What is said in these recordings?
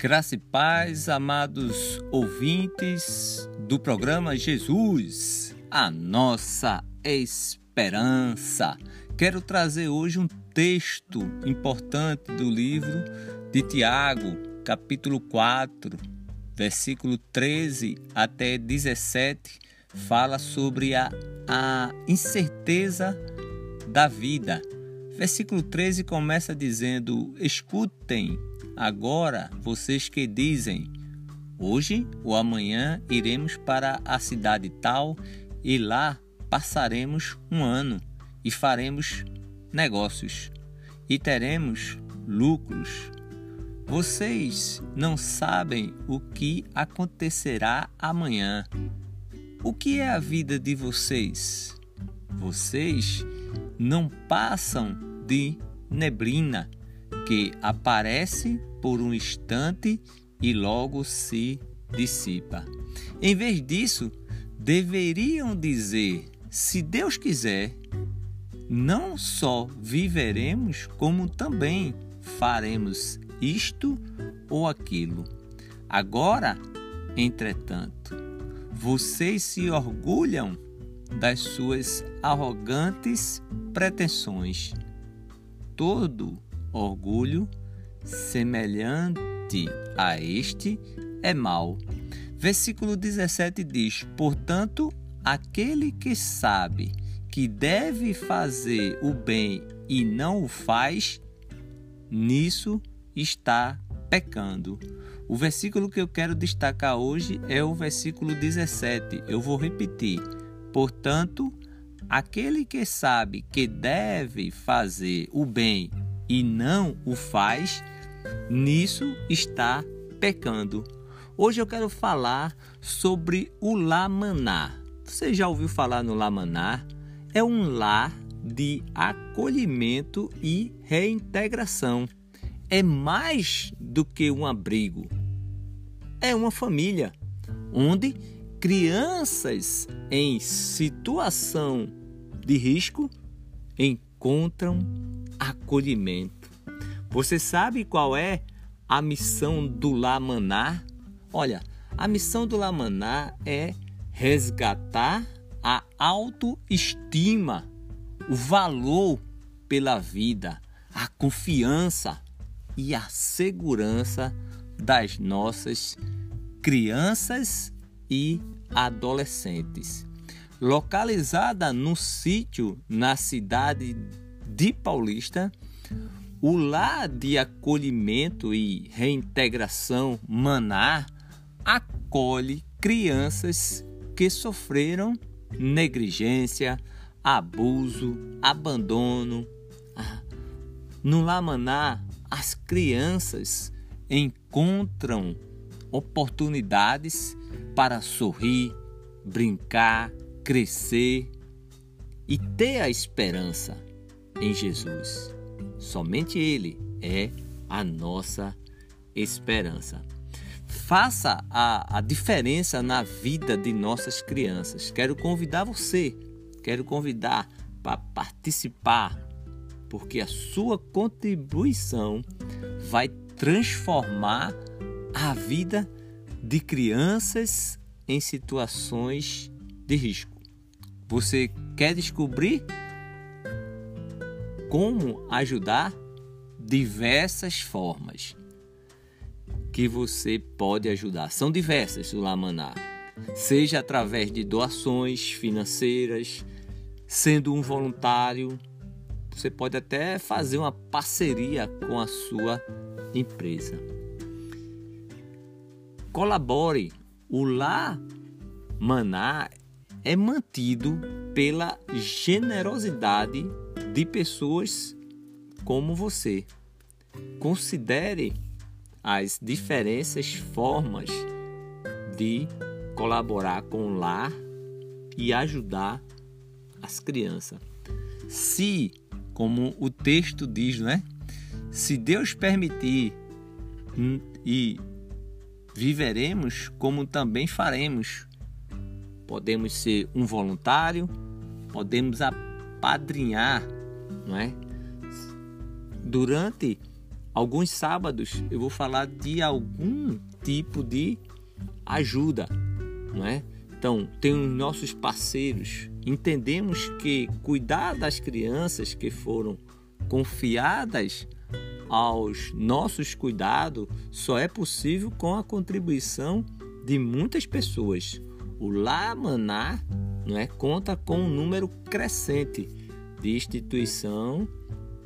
Graça e paz, amados ouvintes do programa Jesus, a nossa esperança. Quero trazer hoje um texto importante do livro de Tiago, capítulo 4, versículo 13 até 17, fala sobre a, a incerteza da vida. Versículo 13 começa dizendo: Escutem agora vocês que dizem: Hoje ou amanhã iremos para a cidade tal e lá passaremos um ano e faremos negócios e teremos lucros. Vocês não sabem o que acontecerá amanhã. O que é a vida de vocês? Vocês não passam de neblina que aparece por um instante e logo se dissipa. Em vez disso, deveriam dizer: se Deus quiser, não só viveremos, como também faremos isto ou aquilo. Agora, entretanto, vocês se orgulham das suas arrogantes pretensões. Todo orgulho semelhante a este é mau. Versículo 17 diz: Portanto, aquele que sabe que deve fazer o bem e não o faz, nisso está pecando. O versículo que eu quero destacar hoje é o versículo 17. Eu vou repetir. Portanto, aquele que sabe que deve fazer o bem e não o faz, nisso está pecando. Hoje eu quero falar sobre o Lamaná. Você já ouviu falar no Lamaná? É um lar de acolhimento e reintegração. É mais do que um abrigo. É uma família onde crianças em situação de risco encontram acolhimento. Você sabe qual é a missão do Lamaná? Olha, a missão do Lamaná é resgatar a autoestima, o valor pela vida, a confiança e a segurança das nossas crianças e adolescentes. Localizada no sítio na cidade de Paulista, o lar de acolhimento e reintegração Maná acolhe crianças que sofreram negligência, abuso, abandono. No Lamaná, as crianças encontram oportunidades para sorrir, brincar, crescer e ter a esperança em Jesus. Somente Ele é a nossa esperança. Faça a, a diferença na vida de nossas crianças. Quero convidar você, quero convidar para participar, porque a sua contribuição vai transformar a vida de crianças em situações de risco. Você quer descobrir como ajudar? Diversas formas que você pode ajudar. São diversas o Lamaná. Seja através de doações financeiras, sendo um voluntário, você pode até fazer uma parceria com a sua empresa. Colabore. O Lá Maná é mantido pela generosidade de pessoas como você. Considere as diferentes formas de colaborar com o lar e ajudar as crianças. Se, como o texto diz, né? Se Deus permitir hum, e viveremos como também faremos. Podemos ser um voluntário, podemos apadrinhar não é? Durante alguns sábados eu vou falar de algum tipo de ajuda, não é? Então, tem os nossos parceiros. Entendemos que cuidar das crianças que foram confiadas aos nossos cuidados só é possível com a contribuição de muitas pessoas. O Lamaná não é, conta com um número crescente de instituição,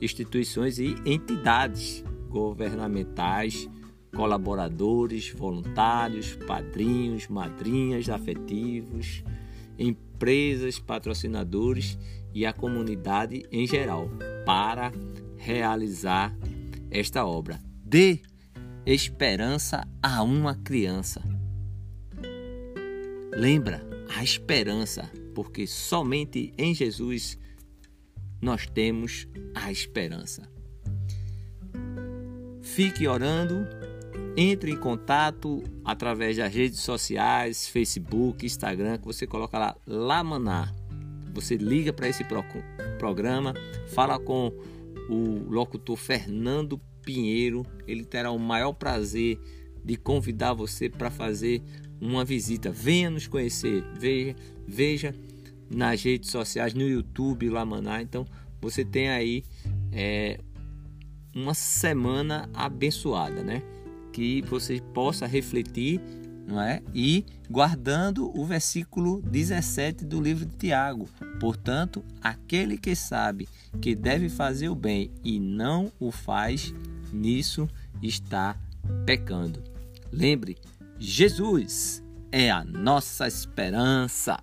instituições e entidades governamentais, colaboradores, voluntários, padrinhos, madrinhas afetivos, empresas, patrocinadores e a comunidade em geral para realizar esta obra. Dê esperança a uma criança. Lembra a esperança, porque somente em Jesus nós temos a esperança. Fique orando, entre em contato através das redes sociais, Facebook, Instagram, que você coloca lá Lamaná. Você liga para esse pro programa, fala com o locutor Fernando Pinheiro, ele terá o maior prazer de convidar você para fazer uma visita. Venha nos conhecer, veja, veja nas redes sociais, no YouTube Lamaná. Então você tem aí é, uma semana abençoada, né? Que você possa refletir, não é? E guardando o versículo 17 do livro de Tiago. Portanto, aquele que sabe que deve fazer o bem e não o faz, nisso está pecando. Lembre, Jesus é a nossa esperança.